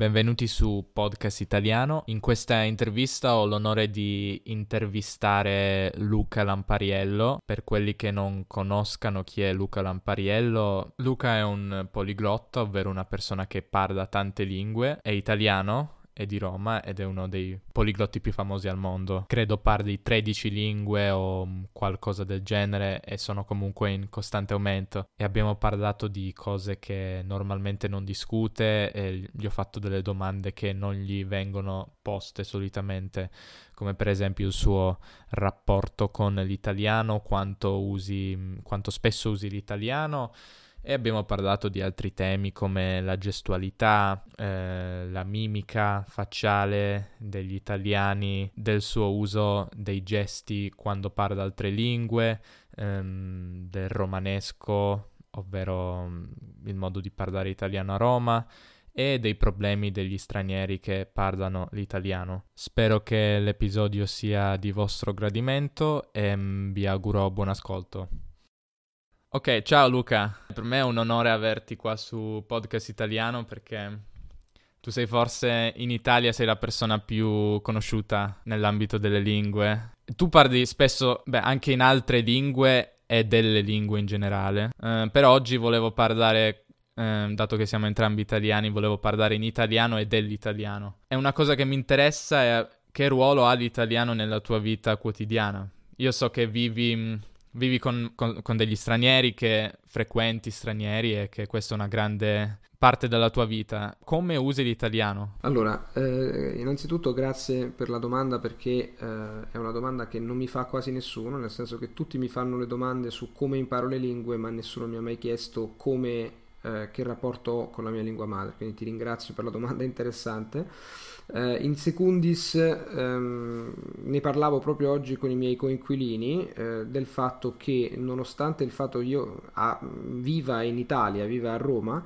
benvenuti su Podcast Italiano. In questa intervista ho l'onore di intervistare Luca Lampariello. Per quelli che non conoscano chi è Luca Lampariello, Luca è un poliglotta, ovvero una persona che parla tante lingue, è italiano, è di Roma ed è uno dei poliglotti più famosi al mondo. Credo parli 13 lingue o qualcosa del genere e sono comunque in costante aumento. E abbiamo parlato di cose che normalmente non discute e gli ho fatto delle domande che non gli vengono poste solitamente, come per esempio il suo rapporto con l'italiano, quanto, usi, quanto spesso usi l'italiano e abbiamo parlato di altri temi come la gestualità, eh, la mimica facciale degli italiani, del suo uso dei gesti quando parla altre lingue, ehm, del romanesco, ovvero mm, il modo di parlare italiano a Roma e dei problemi degli stranieri che parlano l'italiano. Spero che l'episodio sia di vostro gradimento e mm, vi auguro buon ascolto. Ok, ciao Luca. Per me è un onore averti qua su Podcast Italiano perché tu sei forse in Italia sei la persona più conosciuta nell'ambito delle lingue. Tu parli spesso, beh, anche in altre lingue e delle lingue in generale. Uh, per oggi volevo parlare, uh, dato che siamo entrambi italiani, volevo parlare in italiano e dell'italiano. È una cosa che mi interessa è che ruolo ha l'italiano nella tua vita quotidiana. Io so che vivi vivi con, con, con, degli stranieri che frequenti stranieri e che questa è una grande parte della tua vita. Come usi l'italiano? Allora, eh, innanzitutto grazie per la domanda perché eh, è una domanda che non mi fa quasi nessuno, nel senso che tutti mi fanno le domande su come imparo le lingue, ma nessuno mi ha mai chiesto come, eh, che rapporto ho con la mia lingua madre. Quindi ti ringrazio per la domanda interessante. Uh, in secundis um, ne parlavo proprio oggi con i miei coinquilini uh, del fatto che nonostante il fatto che io a, viva in Italia, viva a Roma,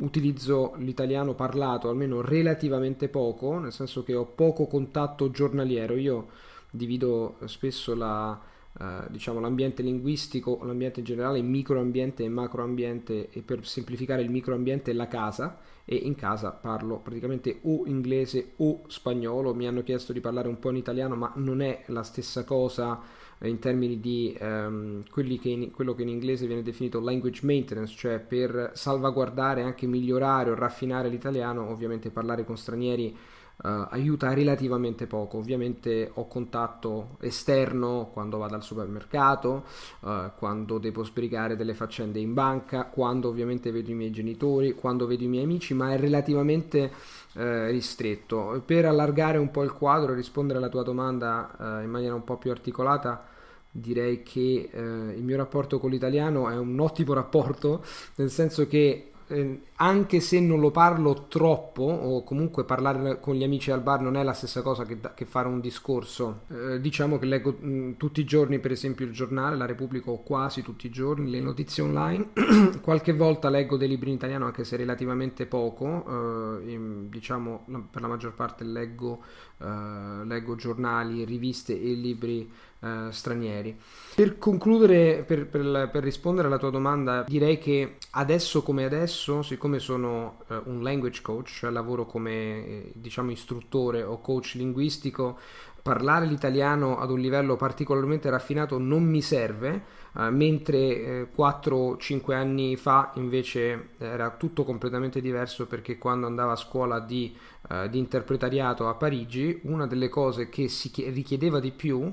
utilizzo l'italiano parlato almeno relativamente poco, nel senso che ho poco contatto giornaliero. Io divido spesso la, uh, diciamo, l'ambiente linguistico, l'ambiente in generale, microambiente e macroambiente e per semplificare il microambiente è la casa e in casa parlo praticamente o inglese o spagnolo. Mi hanno chiesto di parlare un po' in italiano, ma non è la stessa cosa eh, in termini di um, che in, quello che in inglese viene definito language maintenance, cioè per salvaguardare, anche migliorare o raffinare l'italiano, ovviamente parlare con stranieri Uh, aiuta relativamente poco. Ovviamente ho contatto esterno quando vado al supermercato, uh, quando devo sbrigare delle faccende in banca, quando ovviamente vedo i miei genitori, quando vedo i miei amici, ma è relativamente uh, ristretto. Per allargare un po' il quadro e rispondere alla tua domanda in maniera un po' più articolata, direi che il mio rapporto con l'italiano è un ottimo rapporto, nel senso che eh, anche se non lo parlo troppo, o comunque parlare con gli amici al bar non è la stessa cosa che, che fare un discorso, eh, diciamo che leggo mh, mm, tutti i giorni, per esempio, il giornale, la Repubblica, o quasi tutti i giorni, le notizie online. Qualche volta leggo dei libri in italiano, anche se relativamente poco, eh, in, diciamo per la maggior parte leggo, eh, leggo giornali, riviste e libri eh, stranieri. Per concludere, per, per, per, rispondere alla tua domanda, direi che adesso come adesso, siccome sono eh, un language coach, cioè lavoro come eh, diciamo istruttore o coach linguistico, parlare l'italiano ad un livello particolarmente raffinato non mi serve, Uh, mentre eh, 4-5 anni fa invece era tutto completamente diverso perché quando andavo a scuola di, uh, di interpretariato a Parigi una delle cose che si richiedeva di più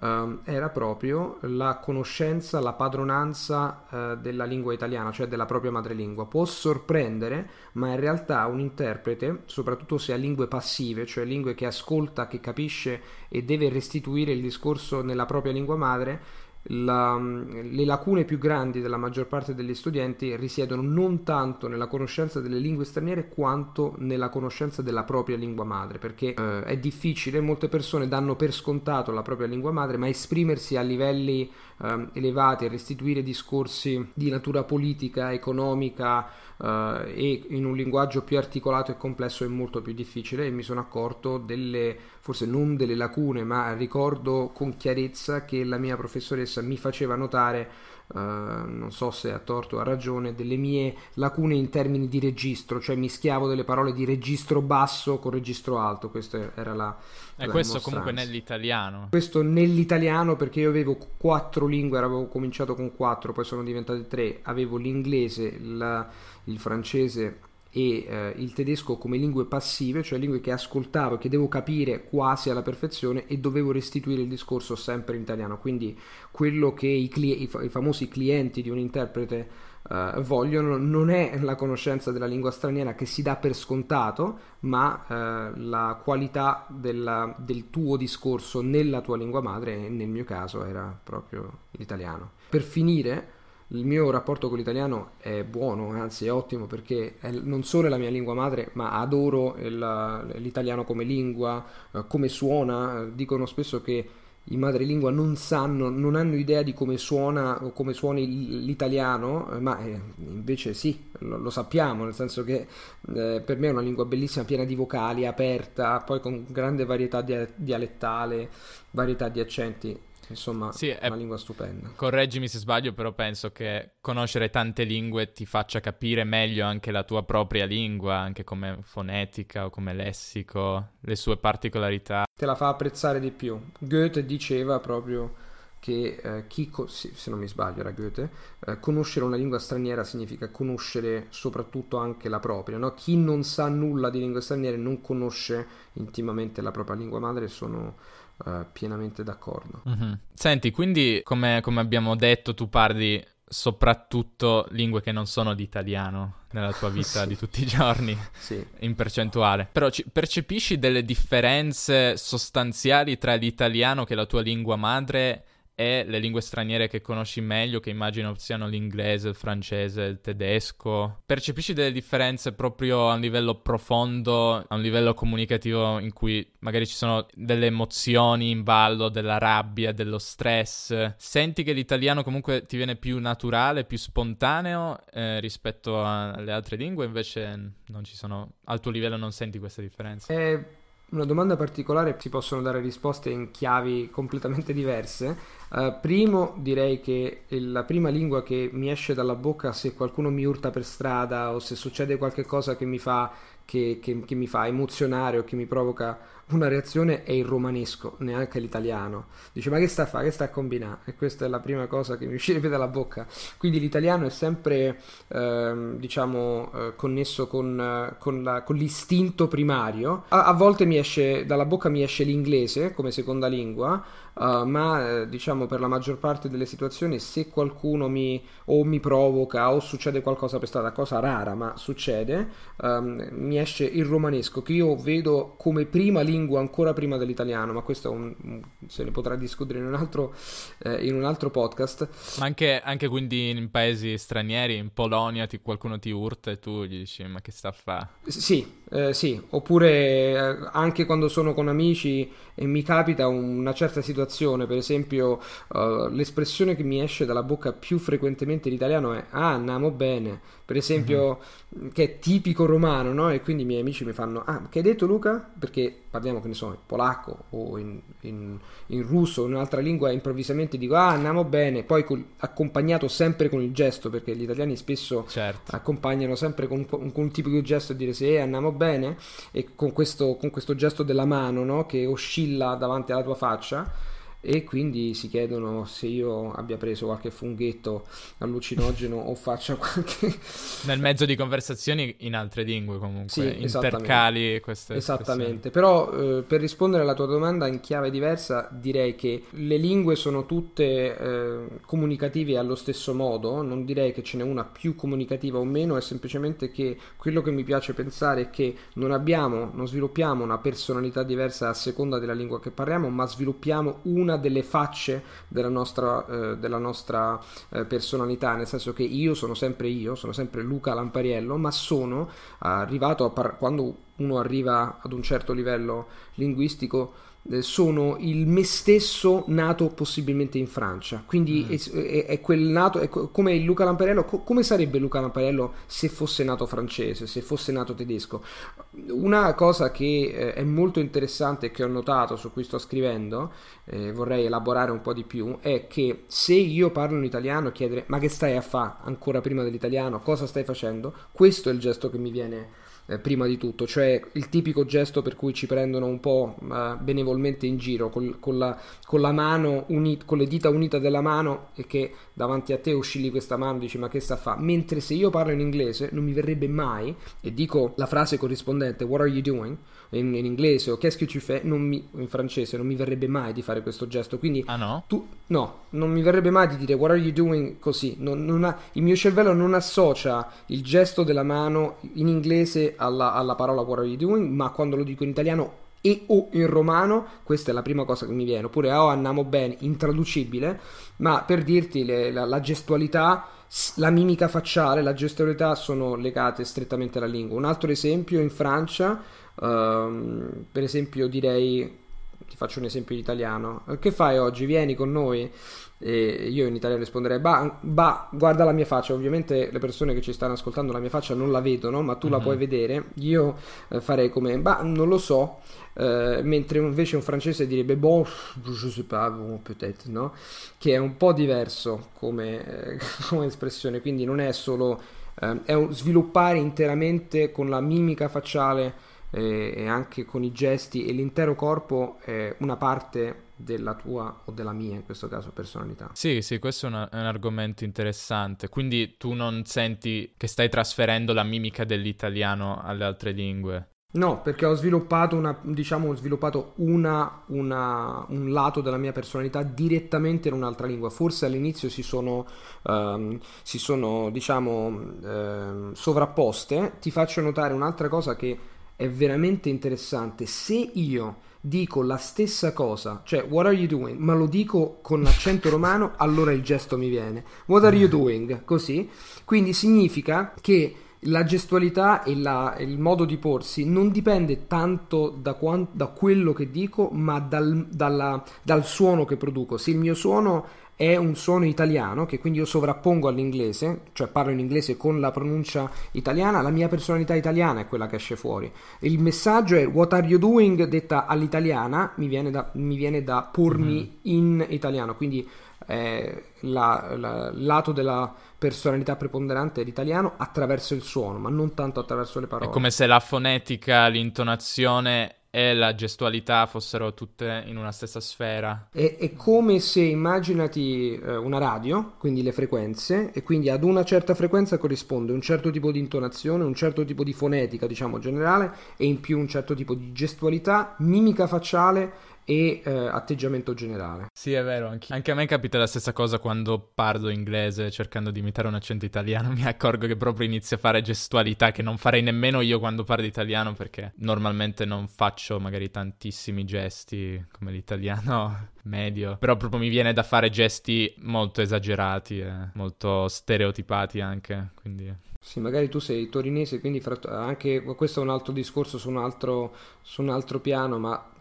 um, era proprio la conoscenza, la padronanza uh, della lingua italiana, cioè della propria madrelingua. Può sorprendere, ma in realtà un interprete, soprattutto se ha lingue passive, cioè lingue che ascolta, che capisce e deve restituire il discorso nella propria lingua madre, la, le lacune più grandi della maggior parte degli studenti risiedono non tanto nella conoscenza delle lingue straniere quanto nella conoscenza della propria lingua madre, perché eh, è difficile, molte persone danno per scontato la propria lingua madre, ma esprimersi a livelli eh, elevati, a restituire discorsi di natura politica, economica, uh, e in un linguaggio più articolato e complesso è molto più difficile e mi sono accorto delle, forse non delle lacune, ma ricordo con chiarezza che la mia professoressa mi faceva notare Uh, non so se a torto o a ragione, delle mie lacune in termini di registro, cioè mischiavo delle parole di registro basso con registro alto, questa era la... E questo comunque nell'italiano? Questo nell'italiano perché io avevo quattro lingue, avevo cominciato con quattro, poi sono diventate tre, avevo l'inglese, il, il francese e eh, il tedesco come lingue passive, cioè lingue che ascoltavo, che devo capire quasi alla perfezione e dovevo restituire il discorso sempre in italiano. Quindi quello che i, cli- i, fa- i famosi clienti di un interprete uh, vogliono non è la conoscenza della lingua straniera che si dà per scontato, ma uh, la qualità della, del tuo discorso nella tua lingua madre e nel mio caso era proprio l'italiano. Per finire, il mio rapporto con l'italiano è buono, anzi è ottimo perché è non solo è la mia lingua madre, ma adoro il, l'italiano come lingua, uh, come suona. Dicono spesso che i madrelingua non sanno, non hanno idea di come suona o come suoni l'italiano, eh, ma eh, invece sì, lo, lo, sappiamo, nel senso che eh, per me è una lingua bellissima, piena di vocali, aperta, poi con grande varietà dialettale, varietà di accenti. Insomma, sì, è una lingua stupenda. Correggimi se sbaglio, però penso che conoscere tante lingue ti faccia capire meglio anche la tua propria lingua, anche come fonetica o come lessico, le sue particolarità. Te la fa apprezzare di più. Goethe diceva proprio che eh, chi, co- se non mi sbaglio era Goethe, eh, conoscere una lingua straniera significa conoscere soprattutto anche la propria. No? Chi non sa nulla di lingue straniere non conosce intimamente la propria lingua madre, sono uh, pienamente d'accordo. Mm-hmm. Senti, quindi come, come abbiamo detto, tu parli soprattutto lingue che non sono di italiano nella tua vita sì. di tutti i giorni sì. in percentuale però ci, percepisci delle differenze sostanziali tra l'italiano che è la tua lingua madre e le lingue straniere che conosci meglio, che immagino siano l'inglese, il francese, il tedesco. Percepisci delle differenze proprio a un livello profondo, a un livello comunicativo in cui magari ci sono delle emozioni in ballo, della rabbia, dello stress. Senti che l'italiano comunque ti viene più naturale, più spontaneo eh, rispetto alle altre lingue, invece non ci sono, al tuo livello non senti queste differenze? Eh una domanda particolare si possono dare risposte in chiavi completamente diverse. Uh, primo direi che la prima lingua che mi esce dalla bocca se qualcuno mi urta per strada o se succede qualcosa che mi fa, che, che, che mi fa emozionare o che mi provoca una reazione è il romanesco, neanche l'italiano. Dice ma che sta a fare, che sta a combinare? E questa è la prima cosa che mi uscirebbe dalla bocca. Quindi l'italiano è sempre, eh, diciamo, eh, connesso con, eh, con, la, con, l'istinto primario. A, a volte mi esce, dalla bocca mi esce l'inglese come seconda lingua, Uh, ma eh, diciamo per la maggior parte delle situazioni se qualcuno mi o mi provoca o succede qualcosa per strada, cosa rara ma succede, um, mi esce il romanesco che io vedo come prima lingua ancora prima dell'italiano, ma questo un, se ne potrà discutere in un altro, eh, in un altro podcast. Ma anche, anche, quindi in paesi stranieri, in Polonia ti, qualcuno ti urta e tu gli dici ma che sta a fare? Sì, eh, sì, oppure eh, anche quando sono con amici e mi capita una certa situazione, per esempio uh, l'espressione che mi esce dalla bocca più frequentemente in italiano è ah andiamo bene, per esempio mm-hmm. che è tipico romano, no? E quindi i miei amici mi fanno ah che hai detto Luca? Perché parliamo che ne so in polacco o in, in, in russo o in un'altra lingua improvvisamente dico ah andiamo bene, poi col, accompagnato sempre con il gesto perché gli italiani spesso certo. accompagnano sempre con, con, con un tipico gesto e dire sì andiamo bene e con questo, con questo gesto della mano no? che oscilla davanti alla tua faccia e quindi si chiedono se io abbia preso qualche funghetto allucinogeno o faccia qualche... Nel mezzo di conversazioni in altre lingue comunque, sì, intercali queste Esattamente, però eh, per rispondere alla tua domanda in chiave diversa direi che le lingue sono tutte eh, comunicative allo stesso modo, non direi che ce n'è una più comunicativa o meno, è semplicemente che quello che mi piace pensare è che non abbiamo, non sviluppiamo una personalità diversa a seconda della lingua che parliamo, ma sviluppiamo una una delle facce della nostra, eh, della nostra eh, personalità, nel senso che io sono sempre io, sono sempre Luca Lampariello, ma sono arrivato a par- quando uno arriva ad un certo livello linguistico eh, sono il me stesso nato possibilmente in Francia. Quindi mm. è, è, quel nato, è come Luca Lamparello. Co- come sarebbe Luca Lamparello se fosse nato francese, se fosse nato tedesco? Una cosa che eh, è molto interessante che ho notato su cui sto scrivendo, eh, vorrei elaborare un po' di più, è che se io parlo in italiano chiedere ma che stai a fare ancora prima dell'italiano, cosa stai facendo, questo è il gesto che mi viene eh, prima di tutto, cioè il tipico gesto per cui ci prendono un po' eh, benevolmente in giro col, con, la, con, la, mano uni, con le dita unite della mano e che davanti a te oscilli questa mano e dici ma che sta a fare? Mentre se io parlo in inglese non mi verrebbe mai e dico la frase corrispondente what are you doing? in, in inglese o qu'est-ce que tu fais non mi, in francese non mi verrebbe mai di fare questo gesto quindi ah no? Tu, no non mi verrebbe mai di dire what are you doing così non, non ha, il mio cervello non associa il gesto della mano in inglese alla, alla parola what are you doing ma quando lo dico in italiano e o in romano, questa è la prima cosa che mi viene, oppure oh andiamo bene, intraducibile, ma per dirti le, la, la, gestualità, la mimica facciale, la gestualità sono legate strettamente alla lingua. Un altro esempio in Francia Uh, per esempio direi, ti faccio un esempio in italiano, che fai oggi? Vieni con noi? E io in italiano risponderei, bah, bah, guarda la mia faccia, ovviamente le persone che ci stanno ascoltando la mia faccia non la vedono, ma tu mm-hmm. la mhm. puoi vedere, io eh, farei come, bah, non lo so, eh, mentre invece un francese direbbe, bon, je sais pas, bon, peut-être, no? Che è un po' diverso come, eh, come espressione, quindi non è solo, eh, è un, sviluppare interamente con la mimica facciale e anche con i gesti e l'intero corpo è una parte della tua o della mia, in questo caso, personalità. Sì, sì, questo è, una, è, un argomento interessante. Quindi tu non senti che stai trasferendo la mimica dell'italiano alle altre lingue? No, perché ho sviluppato, una, diciamo, ho sviluppato una, una, un lato della mia personalità direttamente in un'altra lingua. Forse all'inizio si sono, um, si sono diciamo, um, sovrapposte. Ti faccio notare un'altra cosa che è veramente interessante. Se io dico la stessa cosa, cioè what are you doing, ma lo dico con l'accento romano, allora il gesto mi viene. What are you doing? Così. Quindi significa che la gestualità e la, il modo di porsi non dipende tanto da, quant, da quello che dico, ma dal, dalla, dal suono che produco. Se il mio suono è un suono italiano che quindi io sovrappongo all'inglese, cioè parlo in inglese con la pronuncia italiana, la mia personalità italiana è quella che esce fuori. Il messaggio è what are you doing detta all'italiana, mi viene da, mi viene da pormi mm-hmm. in italiano, quindi eh, la, la, lato della personalità preponderante è l'italiano attraverso il suono, ma non tanto attraverso le parole. È come se la fonetica, l'intonazione e la gestualità fossero tutte in una stessa sfera. È, è come se immaginati eh, una radio, quindi le frequenze, e quindi ad una certa frequenza corrisponde un certo tipo di intonazione, un certo tipo di fonetica, diciamo generale, e in più un certo tipo di gestualità, mimica facciale e eh, atteggiamento generale. Sì, è vero, anche, anche, a me capita la stessa cosa quando parlo inglese cercando di imitare un accento italiano, mi accorgo che proprio inizio a fare gestualità che non farei nemmeno io quando parlo italiano perché normalmente non faccio magari tantissimi gesti come l'italiano medio, però proprio mi viene da fare gesti molto esagerati e molto stereotipati anche, quindi... Sì, magari tu sei torinese, quindi anche questo è un altro discorso su un altro, su un altro piano, ma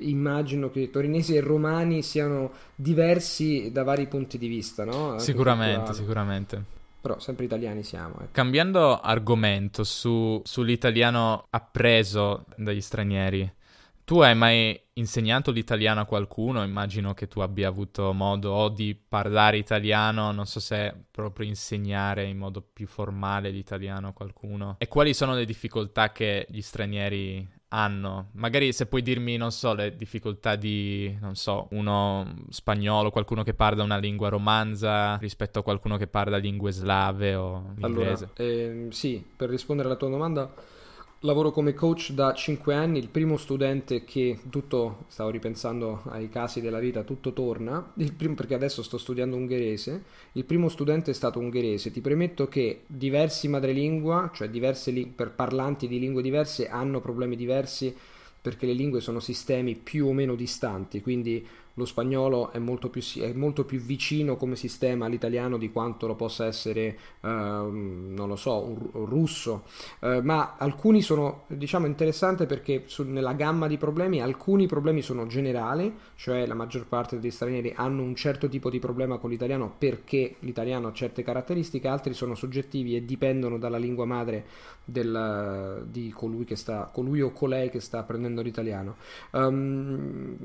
immagino che torinesi e romani siano diversi da vari punti di vista, no? Sicuramente, sicuramente. Però sempre italiani siamo. Ecco. Cambiando argomento su, sull'italiano appreso dagli stranieri, tu hai mai insegnato l'italiano a qualcuno? Immagino che tu abbia avuto modo o di parlare italiano, non so se proprio insegnare in modo più formale l'italiano a qualcuno. E quali sono le difficoltà che gli stranieri hanno. Magari se puoi dirmi, non so, le difficoltà di, non so, uno spagnolo, qualcuno che parla una lingua romanza rispetto a qualcuno che parla lingue slave o inglese. Allora, ehm, sì, per rispondere alla tua domanda Lavoro come coach da 5 anni, il primo studente che tutto, stavo ripensando ai casi della vita, tutto torna, primo, perché adesso sto studiando ungherese, il primo studente è stato ungherese, ti premetto che diversi madrelingua, cioè diverse li- per parlanti di lingue diverse, hanno problemi diversi perché le lingue sono sistemi più o meno distanti, quindi lo spagnolo è molto più, è molto più vicino come sistema all'italiano di quanto lo possa essere, uh, non lo so, un, un russo, uh, ma alcuni sono, diciamo, interessanti perché su, nella gamma di problemi alcuni problemi sono generali, cioè la maggior parte degli stranieri hanno un certo tipo di problema con l'italiano perché l'italiano ha certe caratteristiche, altri sono soggettivi e dipendono dalla lingua madre del, di colui, sta, colui o colei che sta apprendendo l'italiano. Um,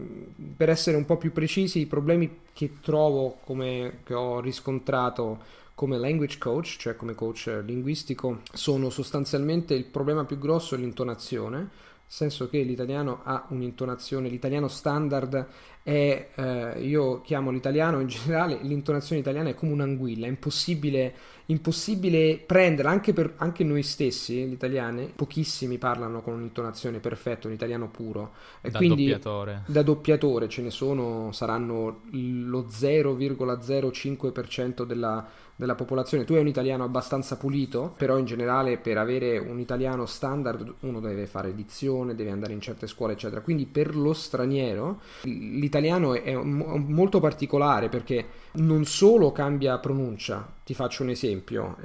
per essere un po' più precisi, i problemi che trovo, come che ho riscontrato come language coach, cioè come coach linguistico, sono sostanzialmente il problema più grosso è l'intonazione, senso che l'italiano ha un'intonazione, l'italiano standard è, eh, io chiamo l'italiano in generale, l'intonazione italiana è come un'anguilla, è impossibile impossibile prenderla anche per anche noi stessi, gli italiani. Pochissimi parlano con un'intonazione perfetta, un italiano puro. E da quindi, doppiatore. Da doppiatore ce ne sono, saranno lo 0,05% della della popolazione. Tu hai un italiano abbastanza pulito, però in generale per avere un italiano standard uno deve fare edizione, deve andare in certe scuole, eccetera. Quindi per lo straniero l'italiano è molto particolare perché non solo cambia pronuncia, ti faccio un esempio,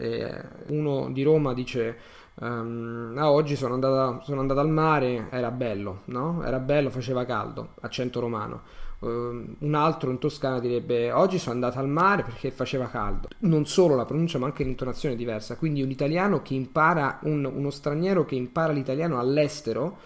uno di Roma dice Um, ah, oggi sono andata, sono andata, al mare, era bello, no? Era bello, faceva caldo, accento romano. Uh, un altro in Toscana direbbe oggi sono andata al mare perché faceva caldo. Non solo la pronuncia, ma anche l'intonazione è diversa. Quindi un italiano che impara, un, uno straniero che impara l'italiano all'estero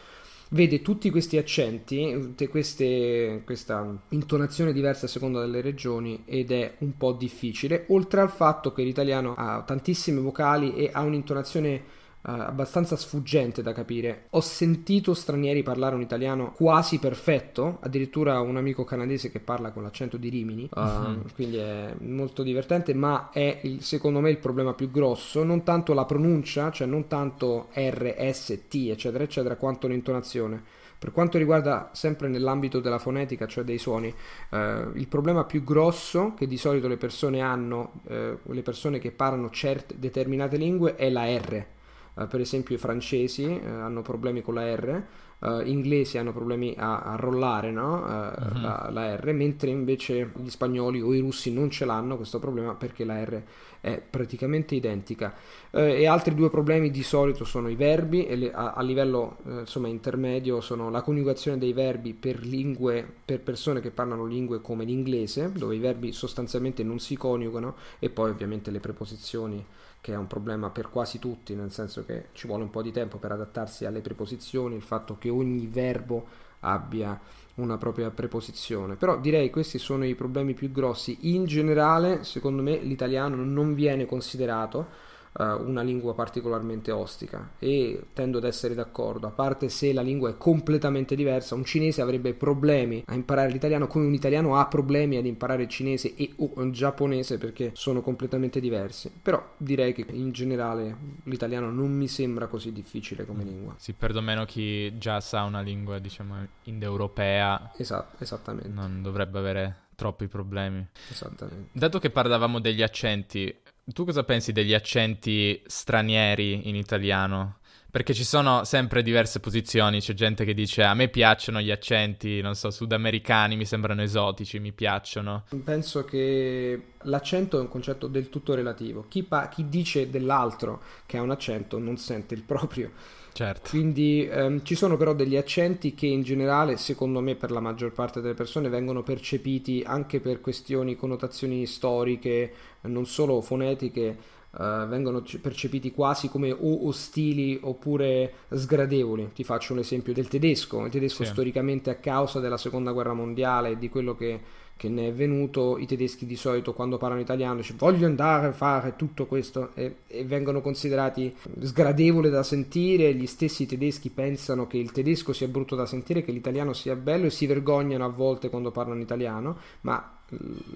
vede tutti questi accenti, tutte queste, questa intonazione diversa a seconda delle regioni ed è un po' difficile, oltre al fatto che l'italiano ha tantissime vocali e ha un'intonazione abbastanza sfuggente da capire. Ho sentito stranieri parlare un italiano quasi perfetto, addirittura un amico canadese che parla con l'accento di Rimini, uh, uh-huh. quindi è molto divertente, ma è il, secondo me il problema più grosso, non tanto la pronuncia, cioè non tanto R, S, T, eccetera, eccetera, quanto l'intonazione. Per quanto riguarda sempre nell'ambito della fonetica, cioè dei suoni, eh, il problema più grosso che di solito le persone hanno, eh, le persone che parlano certe determinate lingue, è la R Uh, per esempio i francesi uh, hanno problemi con la R, uh, inglesi hanno problemi a, a rollare no? uh-huh. la, la, R, mentre invece gli spagnoli o i russi non ce l'hanno questo problema perché la R è praticamente identica. e altri due problemi di solito sono i verbi, e le, a, a, livello insomma, intermedio sono la coniugazione dei verbi per lingue, per persone che parlano lingue come l'inglese, dove i verbi sostanzialmente non si coniugano, e poi ovviamente le preposizioni che è un problema per quasi tutti, nel senso che ci vuole un po' di tempo per adattarsi alle preposizioni, il fatto che ogni verbo abbia una propria preposizione. Però direi questi sono i problemi più grossi. In generale, secondo me, l'italiano non viene considerato una lingua particolarmente ostica e tendo ad essere d'accordo, a parte se la lingua è completamente diversa, un cinese avrebbe problemi a imparare l'italiano come un italiano ha problemi ad imparare il cinese e o il giapponese perché sono completamente diversi, però direi che in generale l'italiano non mi sembra così difficile come lingua. Si perdomeno chi già sa una lingua diciamo indoeuropea. Esatto, esattamente. Non dovrebbe avere troppi problemi. Esattamente. Dato che parlavamo degli accenti, tu cosa pensi degli accenti stranieri in italiano? Perché ci sono sempre diverse posizioni, c'è gente che dice a me piacciono gli accenti, non so, sudamericani, mi sembrano esotici, mi piacciono. Penso che l'accento è un concetto del tutto relativo. Chi, pa- chi dice dell'altro che ha un accento non sente il proprio. Certo. Quindi ehm, ci sono però degli accenti che in generale, secondo me, per la maggior parte delle persone vengono percepiti anche per questioni, connotazioni storiche, non solo fonetiche, Uh, vengono percepiti quasi come o ostili oppure sgradevoli. Ti faccio un esempio del tedesco. Il tedesco sì. storicamente a causa della seconda guerra mondiale e di quello che che ne è venuto, i tedeschi di solito quando parlano italiano dicono voglio andare a fare tutto questo e, e, vengono considerati sgradevoli da sentire, gli stessi tedeschi pensano che il tedesco sia brutto da sentire, che l'italiano sia bello e si vergognano a volte quando parlano italiano, ma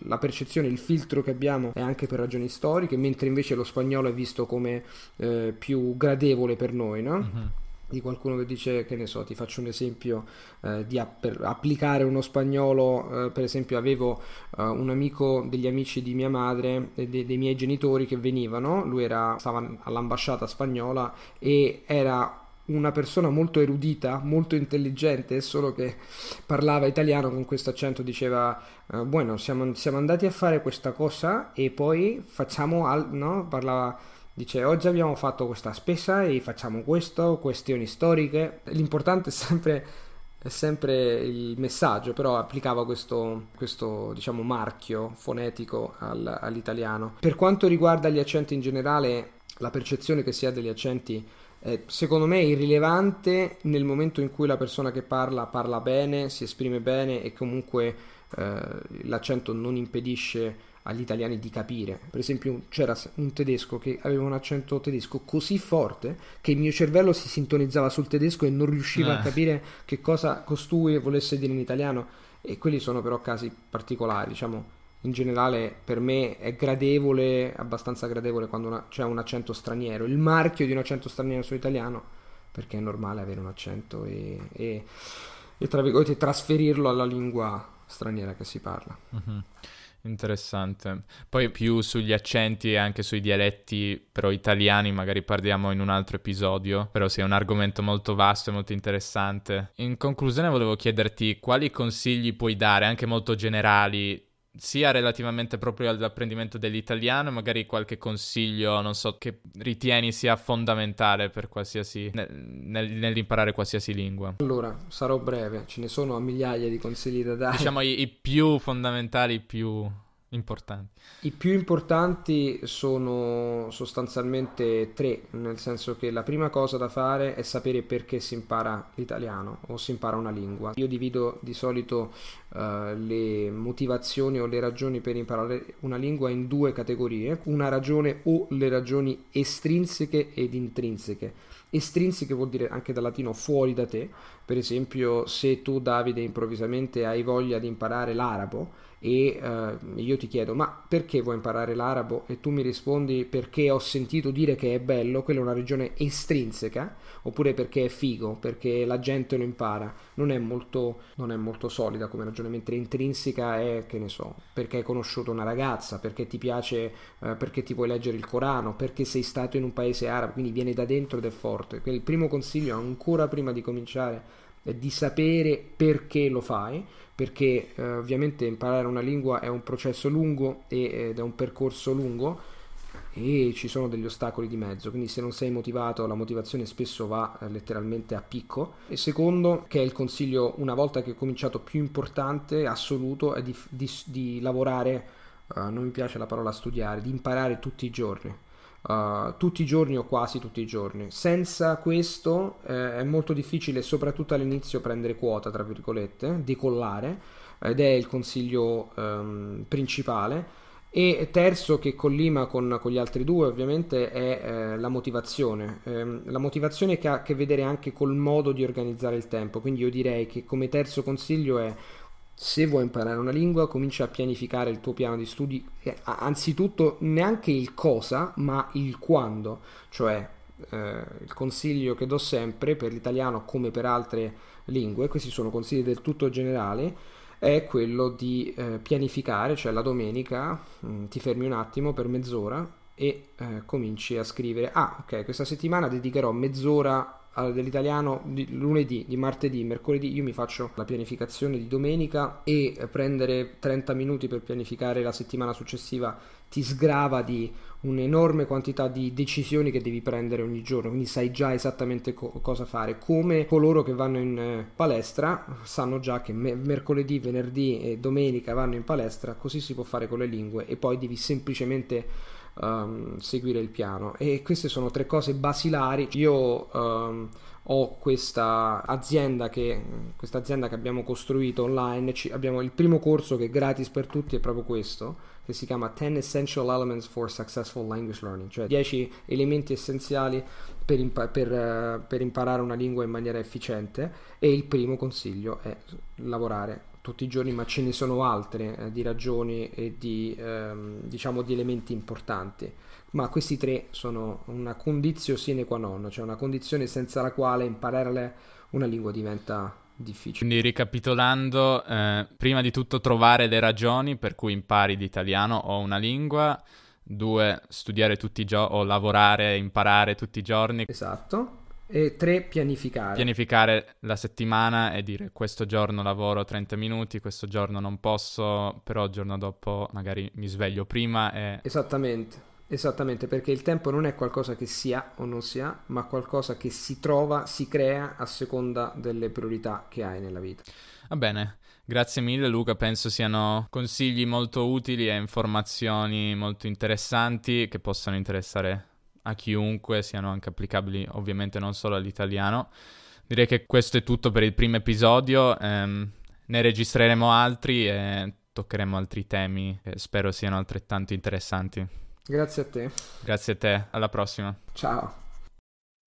la percezione, il filtro che abbiamo è anche per ragioni storiche, mentre invece lo spagnolo è visto come eh, più gradevole per noi, no? Mm-hmm di qualcuno che dice, che ne so, ti faccio un esempio eh, di app- applicare uno spagnolo, eh, per esempio avevo eh, un amico degli amici di mia madre e de- dei miei genitori che venivano, lui era, stava all'ambasciata spagnola e era una persona molto erudita, molto intelligente, solo che parlava italiano con questo accento, diceva, uh, bueno, siamo, siamo, andati a fare questa cosa e poi facciamo, al- no? Parlava, dice, oggi abbiamo fatto questa spesa e facciamo questo, questioni storiche. L'importante è sempre, è sempre il messaggio, però applicava questo, questo diciamo, marchio fonetico al, all'italiano. Per quanto riguarda gli accenti in generale, la percezione che si ha degli accenti è secondo me irrilevante nel momento in cui la persona che parla parla bene, si esprime bene e comunque eh, l'accento non impedisce agli italiani di capire. Per esempio c'era un tedesco che aveva un accento tedesco così forte che il mio cervello si sintonizzava sul tedesco e non riusciva eh. a capire che cosa costui volesse dire in italiano e quelli sono però casi particolari, diciamo in generale per me è gradevole, abbastanza gradevole quando una, c'è un accento straniero. Il marchio di un accento straniero su italiano, perché è normale avere un accento e, e, e tra virgolette trasferirlo alla lingua straniera che si parla. Mm-hmm. Interessante. Poi più sugli accenti e anche sui dialetti, però italiani, magari parliamo in un altro episodio, però sì, è un argomento molto vasto e molto interessante. In conclusione volevo chiederti quali consigli puoi dare, anche molto generali, sia relativamente proprio all'apprendimento dell'italiano, magari qualche consiglio, non so, che ritieni sia fondamentale per qualsiasi nel, nell'imparare qualsiasi lingua. Allora, sarò breve, ce ne sono migliaia di consigli da dare. Diciamo i, i più fondamentali, i più importanti. I più importanti sono sostanzialmente tre, nel senso che la prima cosa da fare è sapere perché si impara l'italiano o si impara una lingua. Io divido di solito uh, le motivazioni o le ragioni per imparare una lingua in due categorie, una ragione o le ragioni estrinseche ed intrinseche. Estrinseche vuol dire anche dal latino fuori da te, per esempio se tu Davide improvvisamente hai voglia di imparare l'arabo, e uh, io ti chiedo ma perché vuoi imparare l'arabo e tu mi rispondi perché ho sentito dire che è bello, quella è una regione estrinseca oppure perché è figo, perché la gente lo impara, non è molto, non è molto solida come ragione, mentre intrinseca è che ne so, perché hai conosciuto una ragazza, perché ti piace, uh, perché ti vuoi leggere il Corano, perché sei stato in un paese arabo, quindi viene da dentro ed è forte. Quindi il primo consiglio ancora prima di cominciare è di sapere perché lo fai perché eh, ovviamente imparare una lingua è un processo lungo ed è un percorso lungo e ci sono degli ostacoli di mezzo, quindi se non sei motivato la motivazione spesso va eh, letteralmente a picco. E secondo, che è il consiglio una volta che ho cominciato più importante, assoluto, è di, di, di lavorare, uh, non mi piace la parola studiare, di imparare tutti i giorni uh, tutti i giorni o quasi tutti i giorni. Senza questo eh, è molto difficile, soprattutto all'inizio, prendere quota, tra virgolette, decollare, ed è il consiglio um, principale. E terzo, che collima con, con, gli altri due, ovviamente, è eh, la motivazione. Eh, la motivazione che ha a che vedere anche col modo di organizzare il tempo. Quindi io direi che come terzo consiglio è se vuoi imparare una lingua, comincia a pianificare il tuo piano di studi, eh, anzitutto neanche il cosa, ma il quando, cioè eh, il consiglio che do sempre per l'italiano come per altre lingue, questi sono consigli del tutto generali, è quello di eh, pianificare, cioè la domenica mh, mm, ti fermi un attimo per mezz'ora e eh, cominci a scrivere, ah ok, questa settimana dedicherò mezz'ora dell'italiano di lunedì, di martedì, mercoledì. Io mi faccio la pianificazione di domenica e prendere 30 minuti per pianificare la settimana successiva ti sgrava di un'enorme quantità di decisioni che devi prendere ogni giorno, quindi sai già esattamente co- cosa fare. Come coloro che vanno in eh, palestra sanno già che me- mercoledì, venerdì e domenica vanno in palestra, così si può fare con le lingue e poi devi semplicemente um, seguire il piano. E queste sono tre cose basilari. Io um, ho questa azienda che, questa azienda che abbiamo costruito online. Ci, abbiamo il primo corso che è gratis per tutti è proprio questo che si chiama 10 Essential Elements for Successful Language Learning cioè 10 elementi essenziali per, impa- per, per imparare una lingua in maniera efficiente. E il primo consiglio è lavorare tutti i giorni, ma ce ne sono altre eh, di ragioni e di, ehm, diciamo, di elementi importanti. Ma questi tre sono una condizione sine qua non, cioè una condizione senza la quale imparare una lingua diventa difficile. Quindi ricapitolando, eh, prima di tutto trovare le ragioni per cui impari l'italiano o una lingua, due, studiare tutti i giorni o lavorare, imparare tutti i giorni. Esatto E tre, pianificare. Pianificare la settimana e dire questo giorno lavoro 30 minuti, questo giorno non posso, però il giorno dopo magari mi sveglio prima e... Esattamente. Esattamente, perché il tempo non è qualcosa che si ha o non si ha, ma qualcosa che si trova, si crea a seconda delle priorità che hai nella vita. Va bene, grazie mille Luca, penso siano consigli molto utili e informazioni molto interessanti che possano interessare a chiunque, siano anche applicabili ovviamente non solo all'italiano. Direi che questo è tutto per il primo episodio, ehm, ne registreremo altri e toccheremo altri temi che spero siano altrettanto interessanti. Grazie a te. Grazie a te, alla prossima. Ciao.